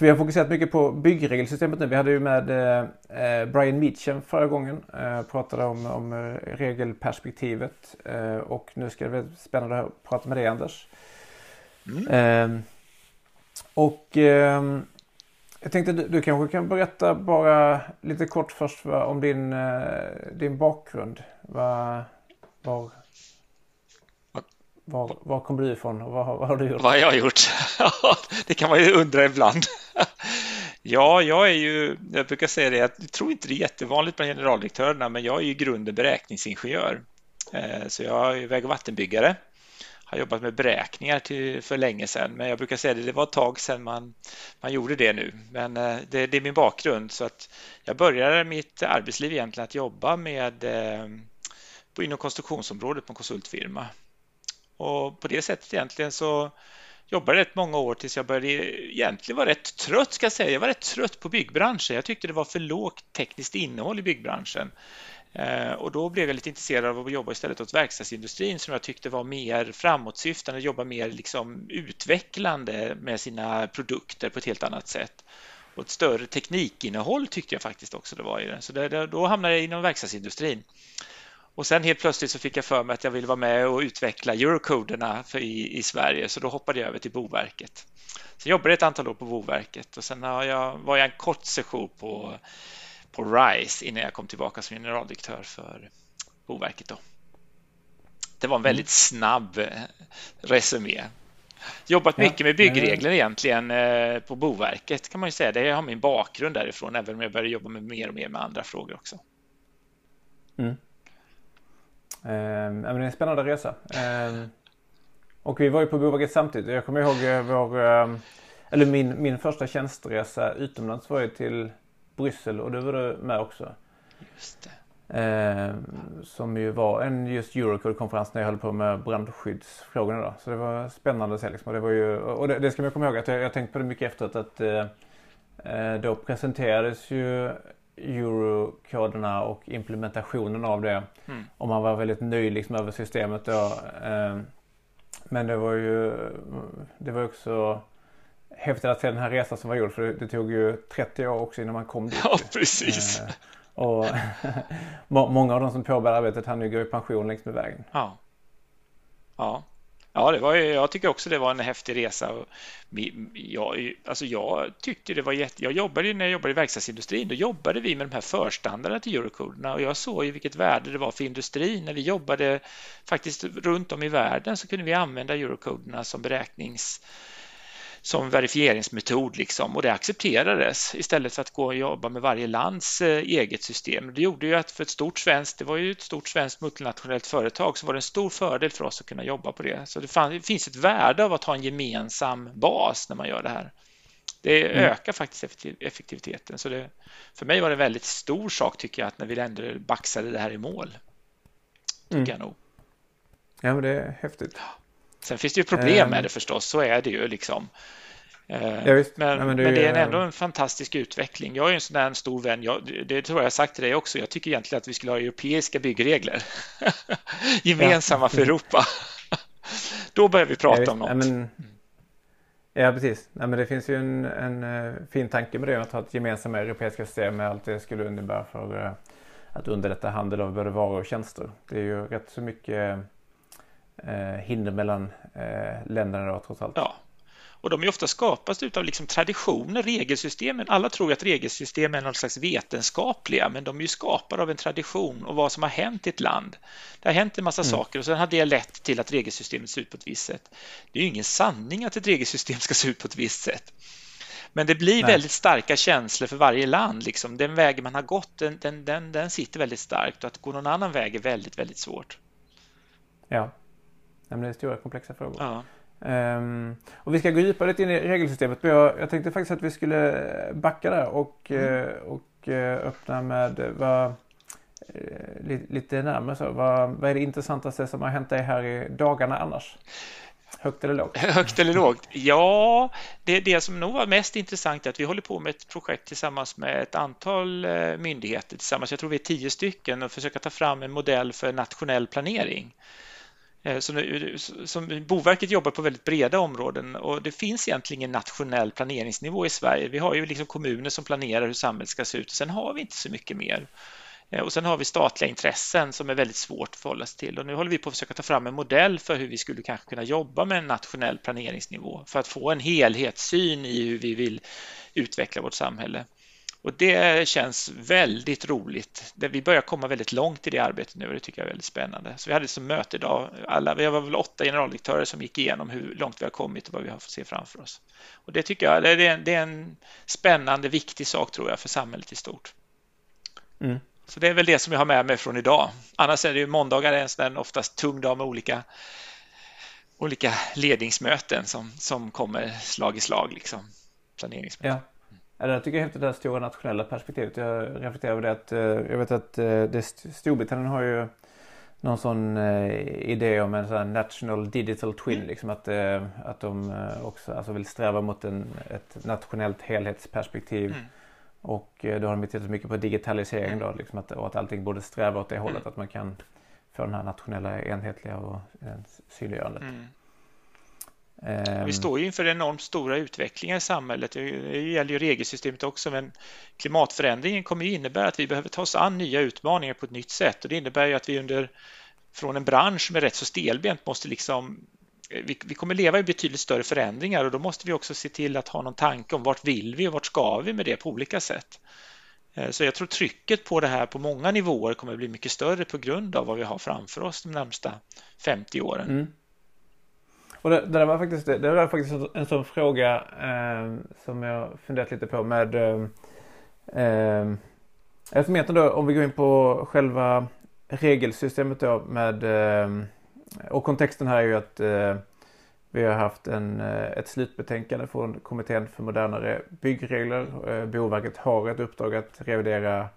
Vi har fokuserat mycket på byggregelsystemet nu. Vi hade ju med eh, Brian Meacham förra gången. Eh, pratade om, om regelperspektivet. Eh, och nu ska det bli spännande att prata med dig Anders. Mm. Eh, och eh, jag tänkte du, du kanske kan berätta bara lite kort först va, om din, eh, din bakgrund. Va, var, var, var kom du ifrån och vad, vad har du gjort? Vad jag har gjort? det kan man ju undra ibland ja, jag är ju, jag brukar säga det, jag tror inte det är jättevanligt bland generaldirektörerna, men jag är ju i grunden beräkningsingenjör. Eh, så jag är väg och vattenbyggare har jobbat med beräkningar till, för länge sedan, men jag brukar säga det, det var ett tag sedan man, man gjorde det nu. Men eh, det, det är min bakgrund så att jag började mitt arbetsliv egentligen att jobba med eh, på, inom konstruktionsområdet på en konsultfirma. Och på det sättet egentligen så jobbade rätt många år tills jag började egentligen vara rätt trött ska jag säga. Jag var rätt trött på byggbranschen. Jag tyckte det var för lågt tekniskt innehåll i byggbranschen. Eh, och då blev jag lite intresserad av att jobba istället åt verkstadsindustrin som jag tyckte var mer framåtsyftande, jobba mer liksom utvecklande med sina produkter på ett helt annat sätt. Och ett större teknikinnehåll tyckte jag faktiskt också det var i den. Så det, då hamnade jag inom verkstadsindustrin. Och sen helt plötsligt så fick jag för mig att jag ville vara med och utveckla eurocoderna för i, i Sverige, så då hoppade jag över till Boverket. Så jag jobbade ett antal år på Boverket och sen har jag, var jag en kort session på på RISE innan jag kom tillbaka som generaldirektör för Boverket. Då. Det var en väldigt snabb eh, resumé. Jobbat mycket med byggregler egentligen eh, på Boverket kan man ju säga. Det har min bakgrund därifrån, även om jag började jobba med mer och mer med andra frågor också. Mm. Eh, det är en spännande resa. Eh, och vi var ju på Boverket samtidigt. Jag kommer ihåg eh, vår, eh, eller min, min första tjänsteresa utomlands var ju till Bryssel och det var du med också. Just det. Som ju var en just Eurocode-konferens när jag höll på med brandskyddsfrågorna. Då. Så det var spännande att se. Liksom. Och det, var ju, och det, det ska man komma ihåg att jag, jag tänkt på det mycket efteråt att eh, eh, då presenterades ju Eurokoderna och implementationen av det. Mm. Och man var väldigt nöjd liksom, över systemet då. Eh, men det var ju det var också häftigt att se den här resan som var gjord för det, det, tog ju 30 år också innan man kom dit. Ja, precis. Eh, och många av de som påbörjade arbetet hann ju gå i pension längs med vägen. Ja. Ja. Ja, det var, jag tycker också det var en häftig resa. Jag, alltså jag tyckte det var jätte... Jag jobbade när jag jobbade i verkstadsindustrin. Då jobbade vi med de här förstandarderna till eurokoderna och jag såg ju vilket värde det var för industrin. När vi jobbade faktiskt runt om i världen så kunde vi använda eurokoderna som beräknings som verifieringsmetod liksom och det accepterades istället för att gå och jobba med varje lands eh, eget system. Det gjorde ju att för ett stort svenskt, det var ju ett stort svenskt multinationellt företag, så var det en stor fördel för oss att kunna jobba på det. Så det, fann, det finns ett värde av att ha en gemensam bas när man gör det här. Det mm. ökar faktiskt effektiviteten. Så det, för mig var det en väldigt stor sak tycker jag att när vi ändå baxade det här i mål. Tycker mm. jag nog. Ja, men det är häftigt. Sen finns det ju problem med ehm. det förstås, så är det ju liksom. Eh, ja, men, ja, men, det, men, det är ändå en fantastisk utveckling. Jag är en sån där stor vän, jag, det tror jag jag sagt till dig också, jag tycker egentligen att vi skulle ha europeiska byggregler. Gemensamma ja. för Europa. Då börjar vi prata om något. Men, ja, precis. Men det finns ju en, en uh, fin tanke med det, att ha ett gemensamt europeiska system med allt det skulle innebära för uh, att underlätta handel av både varor och tjänster. Det är ju rätt så mycket eh, hinder mellan eh, länderna då, trots allt. Ja, och de är ofta skapas av liksom traditioner, regelsystemen. Alla tror att regelsystem är något slags vetenskapliga, men de är ju skapade av en tradition och vad som har hänt i ett land. Det har hänt en massa mm. saker och sen har det lett till att regelsystemet ser ut på ett visst sätt. Det är ju ingen sanning att ett regelsystem ska se ut på ett visst sätt. Men det blir Nej. väldigt starka känslor för varje land. Liksom. Den vägen man har gått, den, den, den, den sitter väldigt starkt och att gå någon annan väg är väldigt, väldigt svårt. Ja, Nej, det är stora komplexa frågor. Ja. Um, och vi ska gå djupare lite in i regelsystemet. Men jag, jag tänkte faktiskt att vi skulle backa där och, mm. uh, och uh, öppna med vad, uh, lite närmare så. Vad, vad är det intressantaste som har hänt dig här i dagarna annars? Högt eller lågt? Högt eller lågt? Ja, det, det som nog var mest intressant är att vi håller på med ett projekt tillsammans med ett antal myndigheter tillsammans. Jag tror vi är tio stycken och försöka ta fram en modell för nationell planering. Eh, så nu, som Boverket jobbar på väldigt breda områden och det finns egentligen ingen nationell planeringsnivå i Sverige. Vi har ju liksom kommuner som planerar hur samhället ska se ut och sen har vi inte så mycket mer. Eh, och sen har vi statliga intressen som är väldigt svårt att förhålla sig till och nu håller vi på att försöka ta fram en modell för hur vi skulle kanske kunna jobba med en nationell planeringsnivå för att få en helhetssyn i hur vi vill utveckla vårt samhälle. Och det känns väldigt roligt. Vi börjar komma väldigt långt i det arbetet nu och det tycker jag är väldigt spännande. Så vi hade som möte idag, alla, vi var väl åtta generaldirektörer som gick igenom hur långt vi har kommit och vad vi har fått se framför oss. Och det tycker jag det är, en, det är en spännande, viktig sak tror jag för samhället i stort. Mm. Så det är väl det som jag har med mig från idag. Annars är det ju måndagar är en sån oftast tung dag med olika, olika ledningsmöten som, som kommer slag i slag, liksom, planeringsmöten. Ja. Ja, det tycker jag är häftigt det här stora nationella perspektivet. Jag reflekterar över det att eh, jag vet att eh, det, Storbritannien har ju någon sån eh, idé om en sån national digital twin. Mm. Liksom att, att de också alltså vill sträva mot en, ett nationellt helhetsperspektiv. Mm. Och då har de tittat mycket på digitalisering mm. då, liksom att, och att allting borde sträva åt det hållet. Mm. Att man kan få den här nationella enhetliga och synliggörandet. Mm. Vi ehm. står ju inför enormt stora utvecklingar i samhället. Det gäller ju regelsystemet också, men klimatförändringen kommer ju innebära att vi behöver ta oss an nya utmaningar på ett nytt sätt och det innebär ju att vi under från en bransch som är rätt så stelbent måste liksom vi, vi kommer leva i betydligt större förändringar och då måste vi också se till att ha någon tanke om vart vill vi och vart ska vi med det på olika sätt. Eh, så jag tror trycket på det här på många nivåer kommer bli mycket större på grund av vad vi har framför oss de närmsta 50 åren. Mm. Och det, det, var faktiskt, det var faktiskt en sån fråga eh, som jag funderat lite på med eh, eh Eftersom egentligen då om vi går in på själva regelsystemet då med eh, och kontexten här är ju att eh, vi har haft en, eh, ett slutbetänkande från Kommittén för modernare byggregler. Eh, Boverket har ett uppdrag att revidera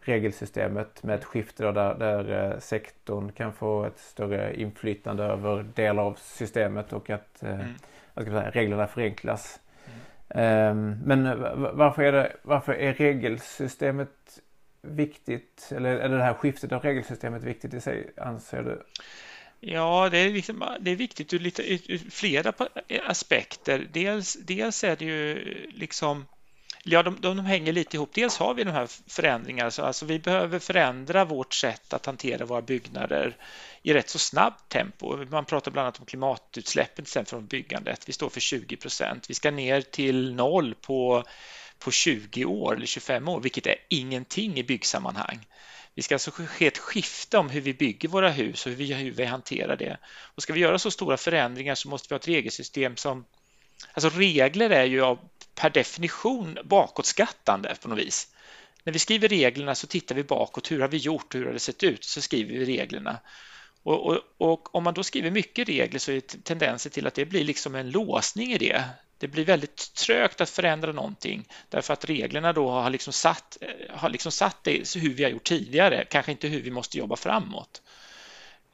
regelsystemet med ett skifte där, där eh, sektorn kan få ett större inflytande över delar av systemet och att, eh, mm. att säga, reglerna förenklas. Mm. Um, men varför är, det, varför är regelsystemet viktigt? Eller är det här skiftet av regelsystemet viktigt i sig, anser du? Ja, det är, liksom, det är viktigt ur, lite, ur flera aspekter. Dels, dels är det ju liksom Ja, de, de, de, hänger lite ihop. Dels har vi de här förändringarna, alltså, alltså vi behöver förändra vårt sätt att hantera våra byggnader i rätt så snabbt tempo. Man pratar bland annat om klimatutsläppen till från byggandet. Vi står för 20 procent. Vi ska ner till noll på, på 20 år eller 25 år, vilket är ingenting i byggsammanhang. Vi ska alltså ske ett skifte om hur vi bygger våra hus och hur vi, hur vi hanterar det. Och ska vi göra så stora förändringar så måste vi ha ett regelsystem som Alltså regler är ju av per definition bakåtskattande på något vis. När vi skriver reglerna så tittar vi bakåt. Hur har vi gjort? Hur har det sett ut? Så skriver vi reglerna. Och, och, och, om man då skriver mycket regler så är tendensen till att det blir liksom en låsning i det. Det blir väldigt trögt att förändra någonting därför att reglerna då har liksom satt, eh, har liksom satt det hur vi har gjort tidigare, kanske inte hur vi måste jobba framåt.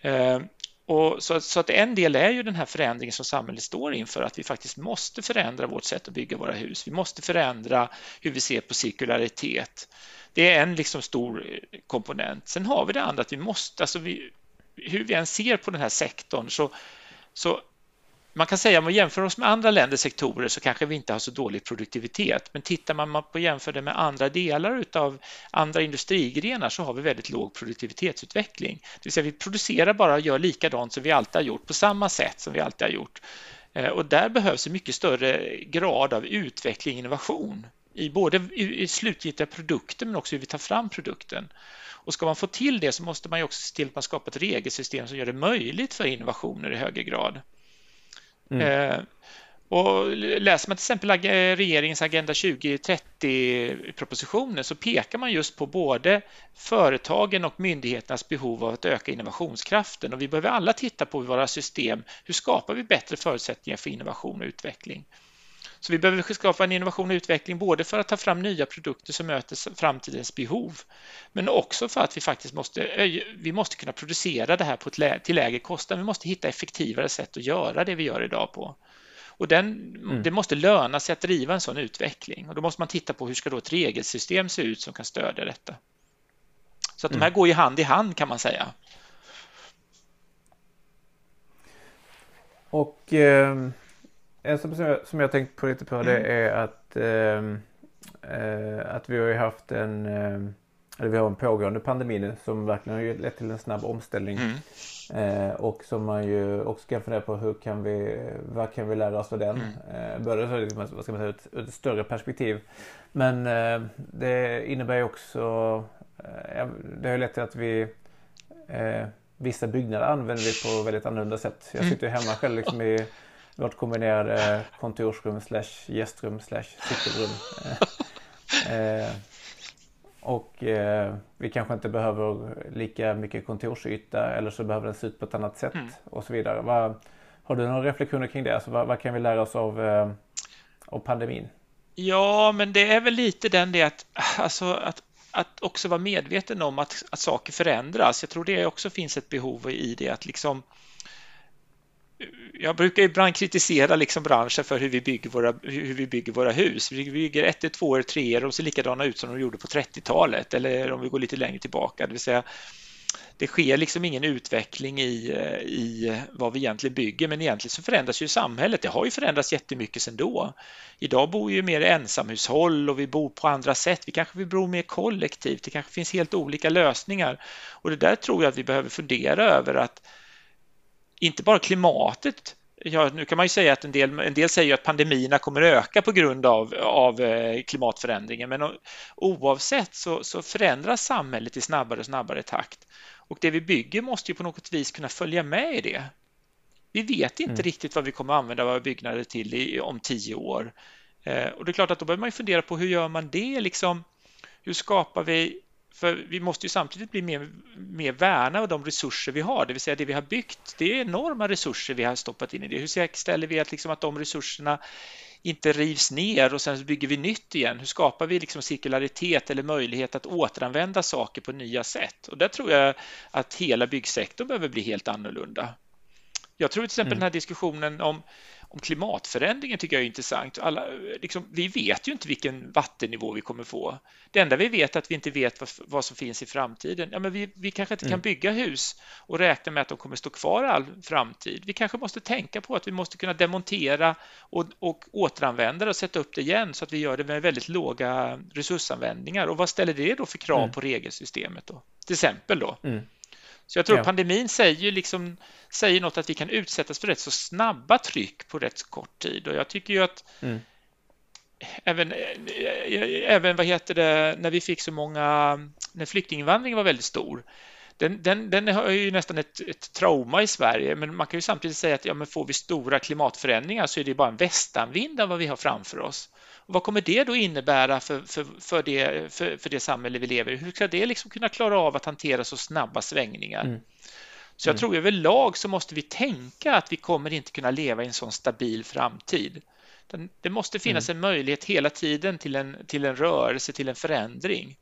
Eh, och så, så, att en del är ju den här förändringen som samhället står inför, att vi faktiskt måste förändra vårt sätt att bygga våra hus. Vi måste förändra hur vi ser på cirkularitet. Det är en liksom stor eh, komponent. Sen har vi det andra att vi måste, alltså vi, hur vi än ser på den här sektorn så, så man kan säga om vi jämför oss med andra länders sektorer så kanske vi inte har så dålig produktivitet. Men tittar man på jämför det med andra delar av andra industrigrenar så har vi väldigt låg produktivitetsutveckling. Det vill säga vi producerar bara och gör likadant som vi alltid har gjort på samma sätt som vi alltid har gjort. Eh, och där behövs en mycket större grad av utveckling och innovation i både i slutgiltiga produkter men också hur vi tar fram produkten. Och ska man få till det så måste man också se till att man skapar ett regelsystem som gör det möjligt för innovationer i högre grad. Mm. Eh, och läser man till exempel eh, regeringens Agenda 2030-propositionen så pekar man just på både företagen och myndigheternas behov av att öka innovationskraften och vi behöver alla titta på våra system. Hur skapar vi bättre förutsättningar för innovation och utveckling? Så vi behöver skapa en innovation och utveckling både för att ta fram nya produkter som möter framtidens behov, men också för att vi faktiskt måste, vi måste kunna producera det här på ett lä till lägre kostnad. Vi måste hitta effektivare sätt att göra det vi gör idag på. Och den, mm. Det måste löna sig att driva en sån utveckling och då måste man titta på hur ska då ett regelsystem se ut som kan stödja detta. Så att mm. de här går ju hand i hand kan man säga. Och eh, en som jag, som jag tänkt på lite på det mm. är att, eh, eh, att vi har ju haft en, eh, eller vi har en pågående pandemi nu som verkligen har lett till en snabb omställning. Mm. Eh, och som man ju också kan fundera på hur kan vi, vad kan vi lära oss av den? Mm. Eh, både så, liksom, vad ska man säga, ett, ett större perspektiv. Men eh, det innebär ju också, eh, det har ju lett till att vi eh, vissa byggnader använder vi på väldigt annorlunda sätt. Jag mm. sitter ju hemma själv liksom i vårt kombinerade kontorsrum slash gästrum slash cykelrum. Eh, och eh, vi kanske inte behöver lika mycket kontorsyta eller så behöver den se ut på ett annat sätt mm. och så vidare. Vad, har du några reflektioner kring det? Alltså, vad, vad kan vi lära oss av, eh, av pandemin? Ja, men det är väl lite den det att, alltså, att, att också vara medveten om att, att saker förändras. Jag tror det också finns ett behov i det att liksom jag brukar ibland kritisera liksom branschen för hur vi bygger våra, hur vi bygger våra hus. Vi bygger ett, två, tre, de ser likadana ut som de gjorde på 30-talet eller om vi går lite längre tillbaka. Det vill säga, det sker liksom ingen utveckling i, i vad vi egentligen bygger, men egentligen så förändras ju samhället. Det har ju förändrats jättemycket sedan då. Idag bor ju mer ensamhushåll och vi bor på andra sätt. Vi kanske vill bo mer kollektivt. Det kanske finns helt olika lösningar och det där tror jag att vi behöver fundera över att inte bara klimatet Ja, nu kan man ju säga att en del, en del säger att pandemierna kommer öka på grund av, av eh, klimatförändringen, men oavsett så, så förändras samhället i snabbare och snabbare takt. Och det vi bygger måste ju på något vis kunna följa med i det. Vi vet inte mm. riktigt vad vi kommer att använda våra byggnader till i, om tio år. Eh, och det är klart att då behöver man fundera på hur gör man det? Liksom, hur skapar vi för vi måste ju samtidigt bli mer, mer värna av de resurser vi har, det vill säga det vi har byggt. Det är enorma resurser vi har stoppat in i det. Hur säkerställer vi att, liksom att de resurserna inte rivs ner och sen bygger vi nytt igen? Hur skapar vi liksom cirkularitet eller möjlighet att återanvända saker på nya sätt? Och där tror jag att hela byggsektorn behöver bli helt annorlunda. Jag tror till exempel mm. den här diskussionen om om klimatförändringen tycker jag är intressant. Alla, liksom, vi vet ju inte vilken vattennivå vi kommer få. Det enda vi vet är att vi inte vet vad, vad som finns i framtiden. Ja, men vi, vi kanske inte mm. kan bygga hus och räkna med att de kommer stå kvar all framtid. Vi kanske måste tänka på att vi måste kunna demontera och, och återanvända det och sätta upp det igen så att vi gör det med väldigt låga resursanvändningar. Och vad ställer det då för krav mm. på regelsystemet? Då? Till exempel då. Mm. Så jag tror ja. pandemin säger, liksom, säger något att vi kan utsättas för rätt så snabba tryck på rätt kort tid och jag tycker ju att mm. även, även vad heter det, när vi fick så många, när flyktinginvandringen var väldigt stor, den, den, den har ju nästan ett, ett, trauma i Sverige, men man kan ju samtidigt säga att ja, men får vi stora klimatförändringar så är det bara en västanvind av vad vi har framför oss. Vad kommer det då innebära för, för, för, det, för, för det samhälle vi lever i? Hur ska det liksom kunna klara av att hantera så snabba svängningar? Mm. Så jag mm. tror överlag så måste vi tänka att vi kommer inte kunna leva i en sån stabil framtid. Det måste finnas mm. en möjlighet hela tiden till en, till en rörelse, till en förändring.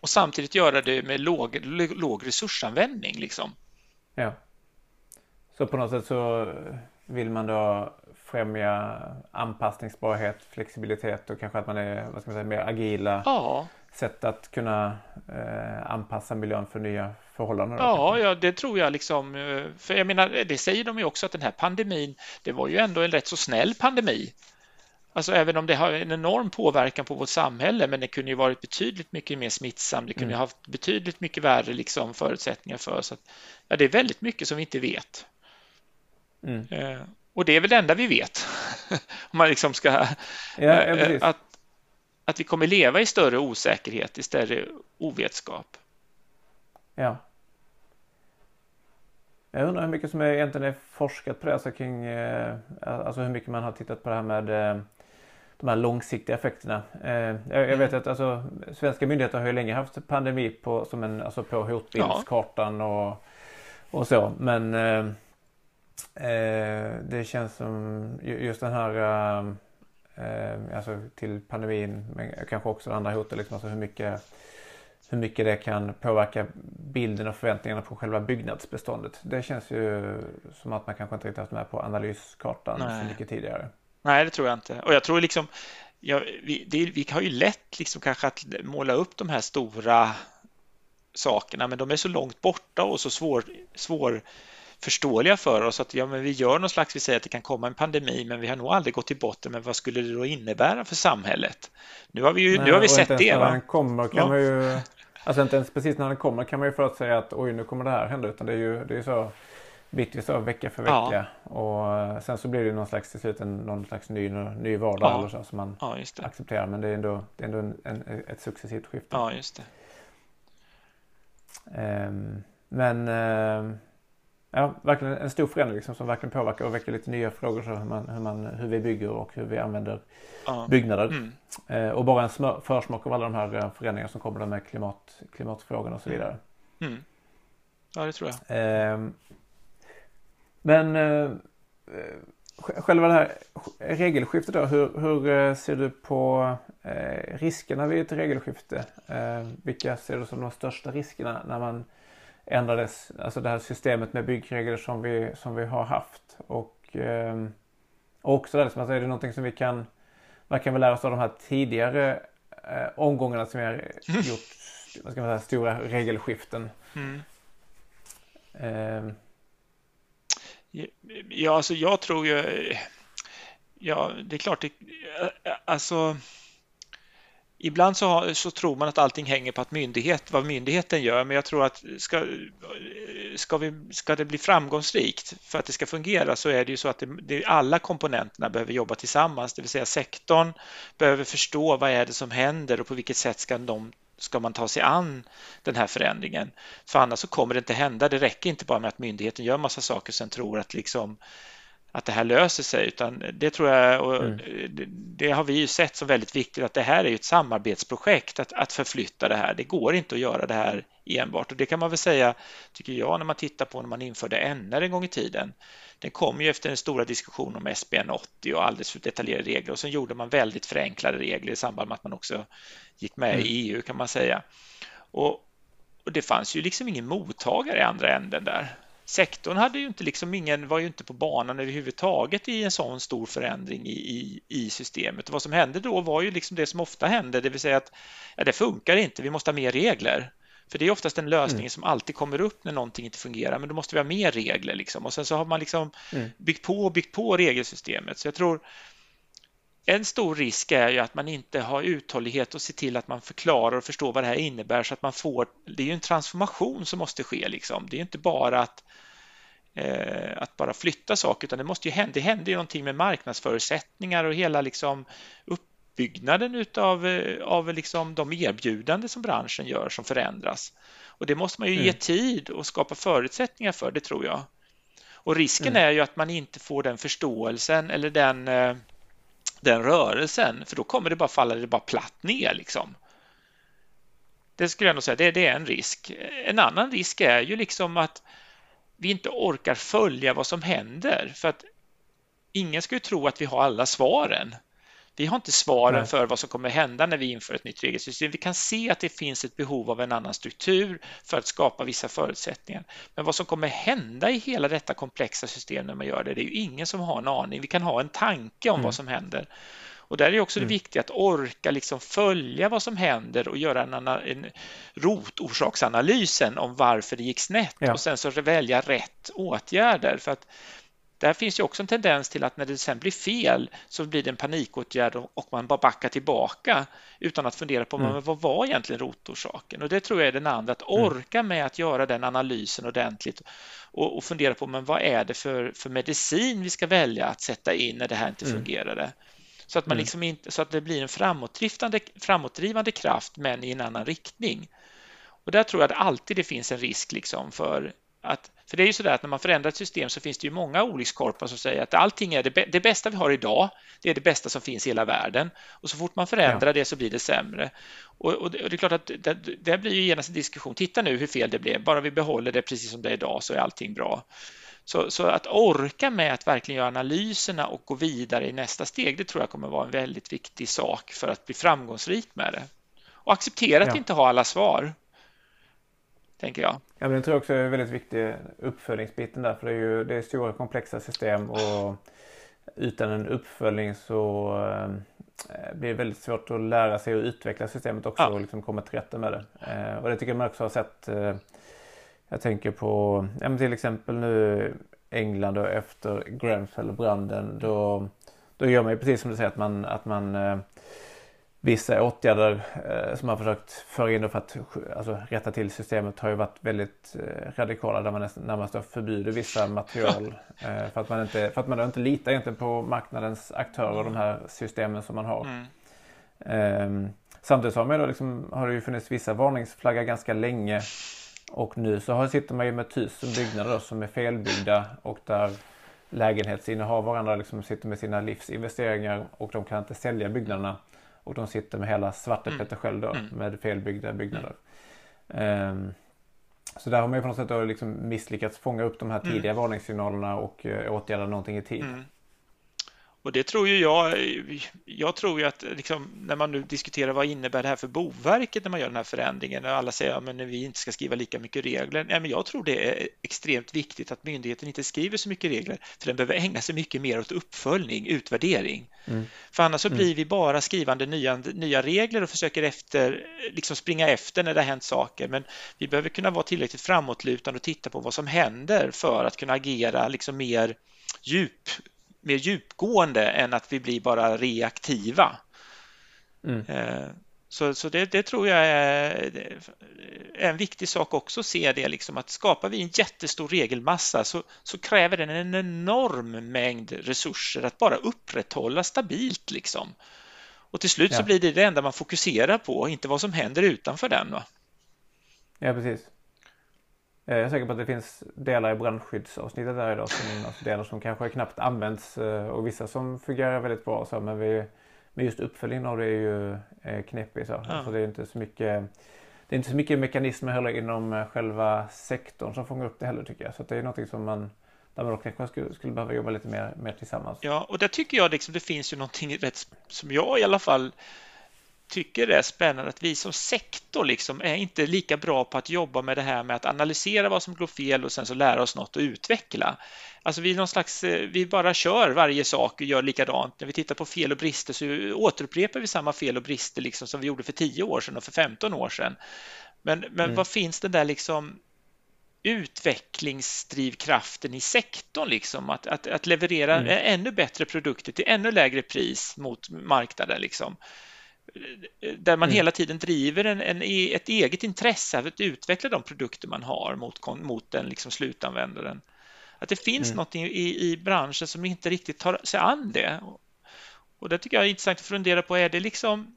Och samtidigt göra det med låg, låg resursanvändning. Liksom. Ja. Så på något sätt så vill man då främja anpassningsbarhet, flexibilitet och kanske att man är vad ska man säga, mer agila ja. sätt att kunna eh, anpassa miljön för nya förhållanden. Ja, ja, det tror jag. Liksom, eh, för jag menar, det säger de ju också att den här pandemin, det var ju ändå en rätt så snäll pandemi. Alltså även om det har en enorm påverkan på vårt samhälle, men det kunde ju varit betydligt mycket mer smittsam. Det kunde mm. haft betydligt mycket värre liksom, förutsättningar för. Att, ja, det är väldigt mycket som vi inte vet. Mm. Eh, och det är väl det enda vi vet. Om man liksom ska... Ja, ja, att, att vi kommer leva i större osäkerhet, i större ovetskap. Ja. Jag undrar hur mycket som är, egentligen är forskat på det, alltså kring eh, alltså hur mycket man har tittat på det här med eh, de här långsiktiga effekterna. Eh, jag, jag, vet att alltså, svenska myndigheter har ju länge haft pandemi på, som en, alltså på hotbildskartan och, och så. Men eh, Eh, det känns som just den här eh, alltså till pandemin men kanske också andra hot, liksom, alltså hur mycket hur mycket det kan påverka bilden och förväntningarna på själva byggnadsbeståndet. Det känns ju som att man kanske inte riktigt haft med på analyskartan Nej. så mycket tidigare. Nej, det tror jag inte. Och jag tror liksom, ja, vi, det, vi har ju lätt liksom kanske att måla upp de här stora sakerna, men de är så långt borta och så svår, svår förståeliga för oss att ja, men vi gör någon slags, vi säger att det kan komma en pandemi men vi har nog aldrig gått till botten med vad skulle det då innebära för samhället? Nu har vi ju Nej, nu har vi sett det. När va? den kommer kan Ja. man ju, alltså inte ens precis när den kommer kan man ju förutsäga att oj nu kommer det här hända utan det är ju det är så bitvis så vecka för Ja. vecka och eh, sen så blir det någon slags till slut en, någon slags ny, ny vardag Ja. eller så som man Ja, accepterar men det är ändå, det är ändå en, en, ett successivt skifte. Ja, just det. Ehm, men ehm, ja, verkligen en stor förändring liksom, som verkligen påverkar och väcker lite nya frågor så hur, man, hur, man, hur vi bygger och hur vi använder Ja. byggnader. Mm. Eh, och bara en smör, försmak av alla de här eh, förändringarna som kommer med klimat, klimatfrågan och så vidare. Mm. Ja, det tror jag. Ehm, men eh, eh, själva det här regelskiftet då, hur, hur eh, ser du på eh, riskerna vid ett regelskifte? Eh, vilka ser du som de största riskerna när man ändrades, alltså det här systemet med byggregler som vi, som vi har haft? Och, och också där, liksom, alltså, är det någonting som vi kan, vad kan vi lära oss av de här tidigare eh, omgångarna som vi har gjort, vad ska man säga, stora regelskiften? Mm. Ehm, Ja, alltså jag tror ju... Ja, det är klart, det, alltså... Ibland så, har, så tror man att allting hänger på att myndighet, vad myndigheten gör, men jag tror att ska, ska, vi, ska det bli framgångsrikt för att det ska fungera så är det ju så att det, det, alla komponenterna behöver jobba tillsammans, det vill säga sektorn behöver förstå vad är det som händer och på vilket sätt ska de ska man ta sig an den här förändringen. För annars så kommer det inte hända. Det räcker inte bara med att myndigheten gör massa saker och sen tror att, liksom, att det här löser sig. Utan det tror jag, och Mm. det, det har vi ju sett som väldigt viktigt, att det här är ett samarbetsprojekt att, att förflytta det här. Det går inte att göra det här enbart och det kan man väl säga, tycker jag, när man tittar på när man införde NR en gång i tiden. Den kom ju efter en stora diskussion om SBN 80 och alldeles för detaljerade regler och sen gjorde man väldigt förenklade regler i samband med att man också gick med Mm. i EU kan man säga. Och, och det fanns ju liksom ingen mottagare i andra änden där. Sektorn hade ju inte liksom ingen, var ju inte på banan överhuvudtaget i en sån stor förändring i, i, i systemet. Och vad som hände då var ju liksom det som ofta hände, det vill säga att ja, det funkar inte, vi måste ha mer regler. För det är oftast den lösningen Mm. som alltid kommer upp när någonting inte fungerar, men då måste vi ha mer regler. Liksom. Och sen så har man liksom Mm. byggt på och byggt på regelsystemet. Så jag tror en stor risk är ju att man inte har uthållighet och se till att man förklarar och förstår vad det här innebär så att man får, det är ju en transformation som måste ske liksom. Det är inte bara att, eh, att bara flytta saker utan det måste ju hända, det händer ju någonting med marknadsförutsättningar och hela liksom uppbyggnaden utav eh, av liksom de erbjudanden som branschen gör som förändras. Och det måste man ju ge Mm. tid och skapa förutsättningar för, det tror jag. Och risken Mm. är ju att man inte får den förståelsen eller den, eh, den rörelsen, för då kommer det bara falla det bara platt ner liksom. Det skulle jag nog säga, det, det är en risk. En annan risk är ju liksom att vi inte orkar följa vad som händer för att ingen ska ju tro att vi har alla svaren. Vi har inte svaren Nej. för vad som kommer hända när vi inför ett nytt regelsystem. Vi kan se att det finns ett behov av en annan struktur för att skapa vissa förutsättningar. Men vad som kommer hända i hela detta komplexa system när man gör det, det är ju ingen som har en aning. Vi kan ha en tanke om Mm. vad som händer. Och där är också det Mm. viktiga att orka liksom följa vad som händer och göra en, en rotorsaksanalysen om varför det gick snett Ja. och sen så välja rätt åtgärder. För att där finns ju också en tendens till att när det sen blir fel så blir det en panikåtgärd och man bara backar tillbaka utan att fundera på Mm. vad var egentligen rotorsaken? Och det tror jag är den andra, att orka med att göra den analysen ordentligt och, och fundera på men vad är det för, för medicin vi ska välja att sätta in när det här inte Mm. fungerade? Så att, man Mm. liksom inte, så att det blir en framåtdrivande, framåtdrivande kraft men i en annan riktning. Och där tror jag att alltid det finns en risk liksom för att för det är ju så där att när man förändrar ett system så finns det ju många olyckskorpar som säger att allting är det, det bästa vi har idag, det är det bästa som finns i hela världen. Och så fort man förändrar det så blir det sämre. Och, och, det, och det är klart att det, det blir ju genast en diskussion. Titta nu hur fel det blev. Bara vi behåller det precis som det är idag så är allting bra. Så, så att orka med att verkligen göra analyserna och gå vidare i nästa steg, det tror jag kommer vara en väldigt viktig sak för att bli framgångsrik med det. Och acceptera att Ja. inte ha alla svar, tänker jag. Ja, men det tror jag också är väldigt viktig uppföljningsbiten där. För det är ju det är stora komplexa system och utan en uppföljning så eh, blir det väldigt svårt att lära sig att utveckla systemet också Ja. och liksom komma till rätta med det. Eh, och det tycker jag man också har sett. Eh, jag tänker på ja, till exempel nu England och efter Grenfell-branden. Då, då gör man ju precis som du säger att man, att man eh, vissa åtgärder eh, som man försökt föra in för att alltså, rätta till systemet har ju varit väldigt eh, radikala där man nästan, närmast förbjuder vissa material eh, för, att man inte, för att man inte litar egentligen på marknadens aktörer och de här systemen som man har. Mm. Ehm, samtidigt har, man då liksom, har det ju funnits vissa varningsflaggor ganska länge och nu så har, sitter man ju med tusen byggnader som är felbyggda och där lägenhetsinnehavarna liksom sitter med sina livsinvesteringar och de kan inte sälja byggnaderna. Och de sitter med hela svartepetter mm. då mm. med felbyggda byggnader. Um, så där har man ju på något sätt liksom misslyckats fånga upp de här mm. tidiga varningssignalerna och uh, åtgärda någonting i tid. Mm. Och det tror ju jag, jag tror ju att liksom, när man nu diskuterar vad innebär det här för Boverket när man gör den här förändringen och alla säger att ja, vi inte ska skriva lika mycket regler. Nej, men jag tror det är extremt viktigt att myndigheten inte skriver så mycket regler för den behöver ägna sig mycket mer åt uppföljning, utvärdering. Mm. För annars så mm. blir vi bara skrivande nya, nya regler och försöker efter, liksom springa efter när det har hänt saker. Men vi behöver kunna vara tillräckligt framåtlutande och titta på vad som händer för att kunna agera liksom mer djup mer djupgående än att vi blir bara reaktiva. Mm. Eh, så, så det, det, tror jag är en viktig sak också att se det liksom att skapar vi en jättestor regelmassa så, så kräver den en enorm mängd resurser att bara upprätthålla stabilt liksom. Och till slut ja. så blir det det enda man fokuserar på, inte vad som händer utanför den. Va? Ja, precis. Eh, jag är säker på att det finns delar i brandskyddsavsnittet där idag som alltså delar som kanske knappt används eh, och vissa som fungerar väldigt bra. Så, men, vi, men just uppföljningen av det är ju knepig. Så. Ja. Alltså det, är inte så mycket, det är inte så mycket mekanismer heller inom eh, själva sektorn som fångar upp det heller tycker jag. Så det är någonting som man där man kanske skulle, skulle behöva jobba lite mer, mer tillsammans. Ja, och där tycker jag liksom det finns ju någonting rätt som jag i alla fall tycker det är spännande att vi som sektor liksom är inte lika bra på att jobba med det här med att analysera vad som går fel och sen så lära oss något och utveckla. Alltså vi, någon slags, eh, vi bara kör varje sak och gör likadant. När vi tittar på fel och brister så återupprepar vi samma fel och brister liksom som vi gjorde för 10 år sedan och för 15 år sedan. Men, men mm. vad finns det där liksom utvecklingsdrivkraften i sektorn, liksom, att, att, att leverera mm. ännu bättre produkter till ännu lägre pris mot marknaden. Liksom där man mm. hela tiden driver en, en, e, ett eget intresse av att utveckla de produkter man har mot, mot den liksom slutanvändaren. Att det finns mm. något i, i branschen som inte riktigt tar sig an det. Och det tycker jag är intressant att fundera på. Är det liksom...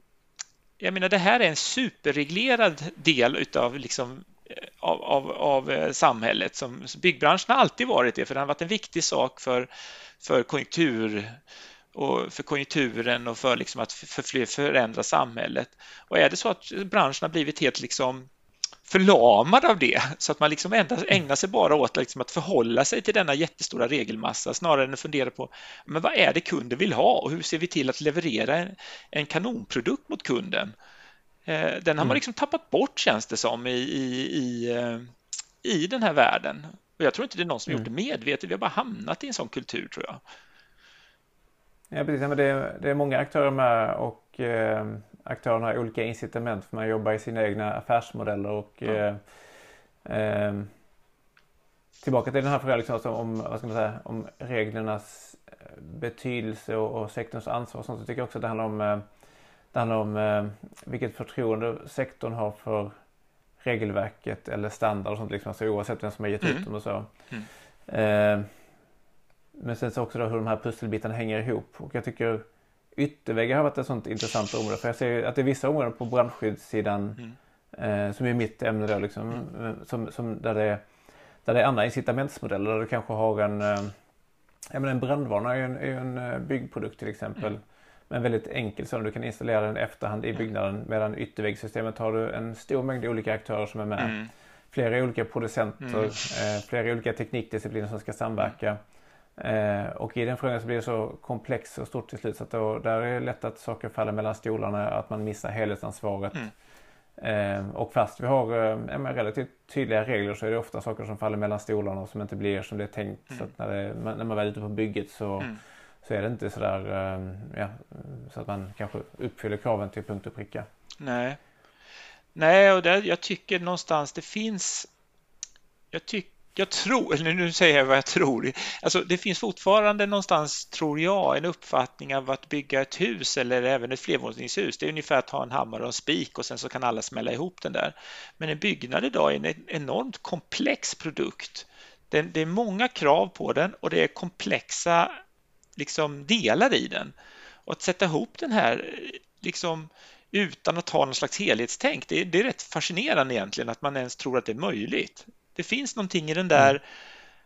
Jag menar, det här är en superreglerad del utav liksom av, av, av eh, samhället. Som, byggbranschen har alltid varit det, för det har varit en viktig sak för, för konjunktur och för konjunkturen och för liksom att för, förändra samhället. Och är det så att branschen har blivit helt liksom förlamad av det så att man liksom ägnar sig bara åt liksom att förhålla sig till denna jättestora regelmassa snarare än att fundera på men vad är det kunden vill ha och hur ser vi till att leverera en, en kanonprodukt mot kunden. Eh, den har man mm. liksom tappat bort känns det som i, i, i, eh, i den här världen. Och jag tror inte det är någon som mm. gjort det medvetet, vi har bara hamnat i en sån kultur tror jag. Ja, precis. Men det, är, det är många aktörer med och eh, aktörerna har olika incitament för man jobbar i sina egna affärsmodeller och mm. eh, tillbaka till den här frågan liksom, alltså om, vad ska man säga, om reglernas eh, betydelse och, och sektorns ansvar och sånt. Så tycker jag också att det handlar om, eh, det handlar om eh, vilket förtroende sektorn har för regelverket eller standard och sånt liksom. Alltså oavsett vem som har gett mm. ut dem och så. Mm. Men sen så också då hur de här pusselbitarna hänger ihop. Och jag tycker ytterväggar har varit ett sånt intressant område. För jag ser att det är vissa områden på brandskyddssidan mm. eh, som är mitt ämne då liksom. Mm. Eh, som, som, där, det, där det är andra incitamentsmodeller. Där du kanske har en, eh, ja, men en brandvarnare är ju en, är en eh, byggprodukt till exempel. Mm. Men väldigt enkel så du kan installera den efterhand i byggnaden. Medan ytterväggssystemet har du en stor mängd olika aktörer som är med. Mm. Flera olika producenter, mm. eh, flera olika teknikdiscipliner som ska samverka. Eh, och i den frågan så blir det så komplext och stort till slut så att då, där är det lätt att saker faller mellan stolarna, att man missar helhetsansvaret. Mm. Eh, och fast vi har eh, relativt tydliga regler så är det ofta saker som faller mellan stolarna och som inte blir som det är tänkt. Mm. Så att när, det, när man väl är ute på bygget så, mm. så är det inte sådär eh, ja, så att man kanske uppfyller kraven till punkt och pricka. Nej, Nej och det, jag tycker någonstans det finns jag tycker jag tror, eller nu säger jag vad jag tror, alltså det finns fortfarande någonstans, tror jag, en uppfattning av att bygga ett hus eller även ett flervåningshus. Det är ungefär att ha en hammare och en spik och sen så kan alla smälla ihop den där. Men en byggnad idag är en e- enormt komplex produkt. Det är många krav på den och det är komplexa liksom, delar i den. Och att sätta ihop den här liksom, utan att ha någon slags helhetstänk, det är, det är rätt fascinerande egentligen att man ens tror att det är möjligt. Det finns någonting i den där mm.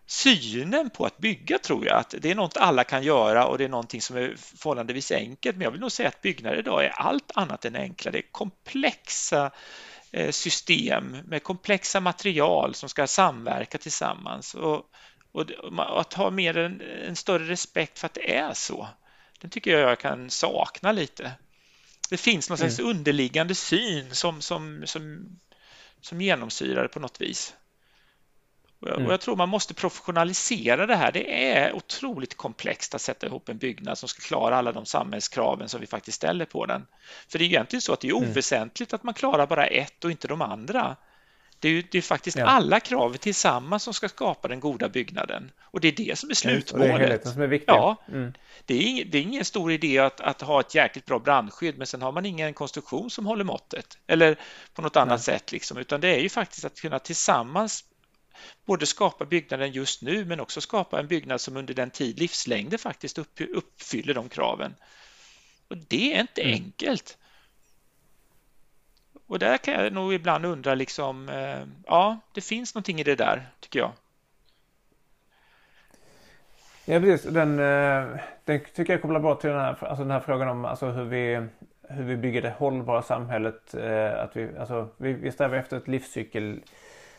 synen på att bygga tror jag, att det är något alla kan göra och det är någonting som är förhållandevis enkelt. Men jag vill nog säga att byggnader idag är allt annat än enkla. Det är komplexa eh, system med komplexa material som ska samverka tillsammans. Och, och, att ha mer en, en större respekt för att det är så, den tycker jag jag kan sakna lite. Det finns någon mm. slags underliggande syn som, som, som, som genomsyrar det på något vis. Mm. Och jag tror man måste professionalisera det här. Det är otroligt komplext att sätta ihop en byggnad som ska klara alla de samhällskraven som vi faktiskt ställer på den. För det är egentligen så att det är mm. oväsentligt att man klarar bara ett och inte de andra. Det är, ju, det är faktiskt ja. alla krav tillsammans som ska skapa den goda byggnaden och det är det som är slutmålet. Det är som är viktigt. Ja, mm. det, är ing, det är ingen stor idé att, att, ha ett jäkligt bra brandskydd men sen har man ingen konstruktion som håller måttet eller på något annat Nej. sätt liksom, utan det är ju faktiskt att kunna tillsammans både skapa byggnaden just nu men också skapa en byggnad som under den tid livslängden faktiskt uppfyller de kraven. Och det är inte mm. enkelt. Och där kan jag nog ibland undra liksom, eh, ja, det finns någonting i det där tycker jag. Ja, precis. Den, eh, den tycker jag kopplar bra till den här, alltså den här frågan om alltså hur, vi, hur vi bygger det hållbara samhället. Eh, att vi, alltså, vi, vi strävar efter ett livscykel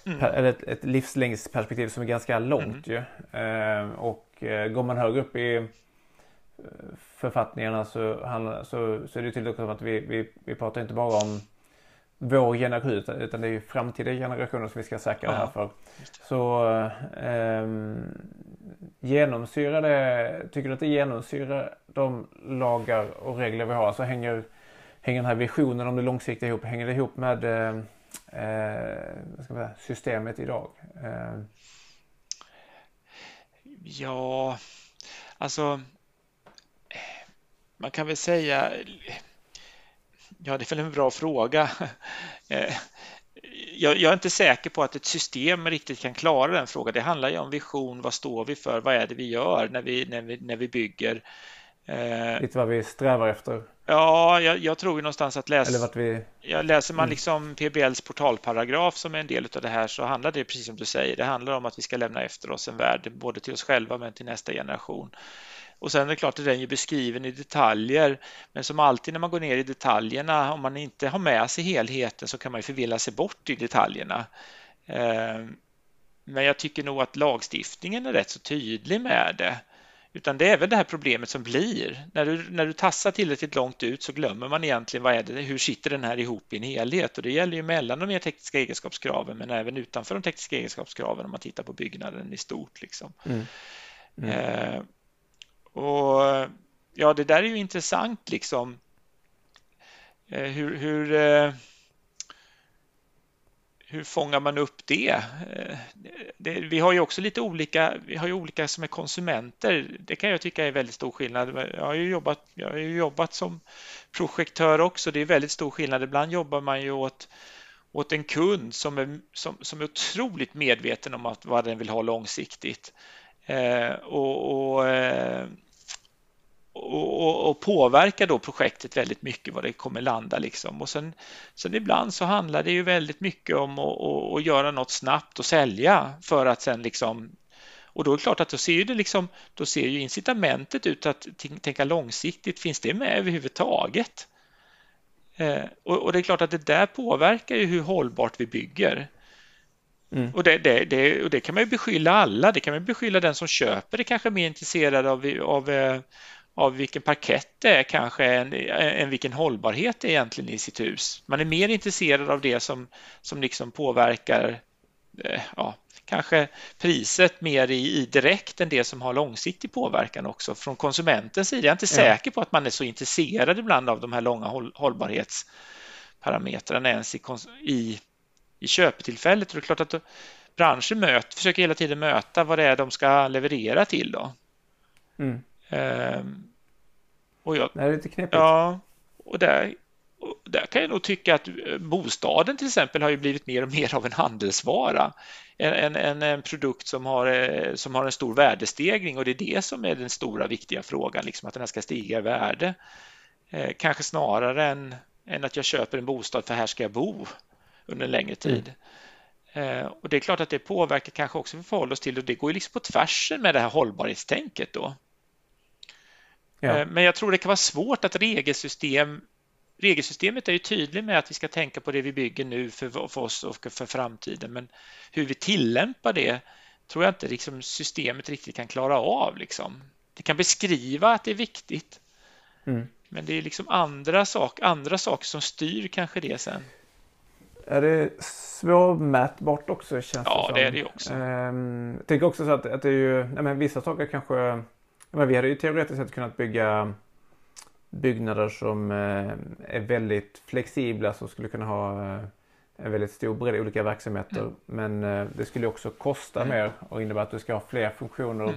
Mm. Eller ett, ett livslängdsperspektiv som är ganska långt mm. ju. Eh, och eh, går man högre upp i eh, författningarna så, handlar, så, så är det tydligt också att vi, vi, vi pratar inte bara om vår generation utan det är ju framtida generationer som vi ska säkra det här för. Så eh, genomsyrar det, tycker du att det genomsyrar de lagar och regler vi har? Så hänger, hänger den här visionen om det långsiktiga ihop, hänger det ihop med eh, eh, systemet idag? Eh. Ja, alltså man kan väl säga Ja, det är väl en bra fråga. Eh, jag, jag, är inte säker på att ett system riktigt kan klara den frågan. Det handlar ju om vision, vad står vi för, vad är det vi gör när vi, när vi, när vi bygger? Eh, Lite vad vi strävar efter. Ja, jag, jag tror ju någonstans att läs, Eller vart vi... ja, läser man mm. liksom PBLs portalparagraf som är en del av det här så handlar det precis som du säger. Det handlar om att vi ska lämna efter oss en värld både till oss själva men till nästa generation. Och sen är det klart att den är beskriven i detaljer, men som alltid när man går ner i detaljerna, om man inte har med sig helheten så kan man ju förvilla sig bort i detaljerna. Eh, men jag tycker nog att lagstiftningen är rätt så tydlig med det. Utan det är väl det här problemet som blir. När du, när du tassar tillräckligt långt ut så glömmer man egentligen vad är det, hur sitter den här ihop i en helhet? Och det gäller ju mellan de mer tekniska egenskapskraven men även utanför de tekniska egenskapskraven om man tittar på byggnaden i stort. Liksom. Mm. Mm. Eh, och ja, det där är ju intressant liksom. Eh, hur, hur eh, hur fångar man upp det? Eh, det? Vi har ju också lite olika, vi har ju olika som är konsumenter. Det kan jag tycka är väldigt stor skillnad. Jag har ju jobbat, jag har ju jobbat som projektör också. Det är väldigt stor skillnad. Ibland jobbar man ju åt, åt en kund som är, som, som är otroligt medveten om att, vad den vill ha långsiktigt. Eh, och, och eh, och, och, påverkar då projektet väldigt mycket vad det kommer landa liksom. Och sen, sen ibland så handlar det ju väldigt mycket om att, att, att göra något snabbt och sälja för att sen liksom och då är det klart att då ser ju det liksom, då ser ju incitamentet ut att tänka långsiktigt. Finns det med överhuvudtaget? Eh, och, och, det är klart att det där påverkar ju hur hållbart vi bygger. Mm. Och, det, det, det, och det kan man ju beskylla alla. Det kan man beskylla den som köper det kanske är mer intresserad av, av, eh, av vilken parkett det är kanske än, än vilken hållbarhet det är egentligen i sitt hus. Man är mer intresserad av det som, som liksom påverkar eh, ja, kanske priset mer i, i, direkt än det som har långsiktig påverkan också från konsumentens sida. Jag är inte ja. säker på att man är så intresserad ibland av de här långa håll, hållbarhetsparametrarna ens i, i, i köpetillfället. Och det är klart att branschen möt, försöker hela tiden möta vad det är de ska leverera till. Då. Mm. Ehm, och jag, det är lite knepigt. Ja, och där, och där kan jag nog tycka att bostaden till exempel har ju blivit mer och mer av en handelsvara. En, en, en produkt som har, eh, som har en stor värdestegring och det är det som är den stora viktiga frågan, liksom att den här ska stiga i värde. Eh, kanske snarare än, än att jag köper en bostad för här ska jag bo under en längre tid. Mm. Eh, och det är klart att det påverkar kanske också vi förhåller oss till och det går ju liksom på tvärsen med det här hållbarhetstänket då. Ja. Eh, men jag tror det kan vara svårt att regelsystem Regelsystemet är ju tydligt med att vi ska tänka på det vi bygger nu för, för oss och för framtiden, men hur vi tillämpar det tror jag inte liksom systemet riktigt kan klara av. Liksom. Det kan beskriva att det är viktigt, mm. men det är liksom andra, sak, andra saker som styr kanske det sen. Är det svårmätbart också? Känns ja, det, det är det också. Ehm, jag tänker också så att, att det är ju, nej men vissa saker kanske men vi hade ju teoretiskt sett kunnat bygga byggnader som eh, är väldigt flexibla som skulle kunna ha eh, en väldigt stor bredd i olika verksamheter. Mm. Men eh, det skulle också kosta mm. mer och innebära att du ska ha fler funktioner mm.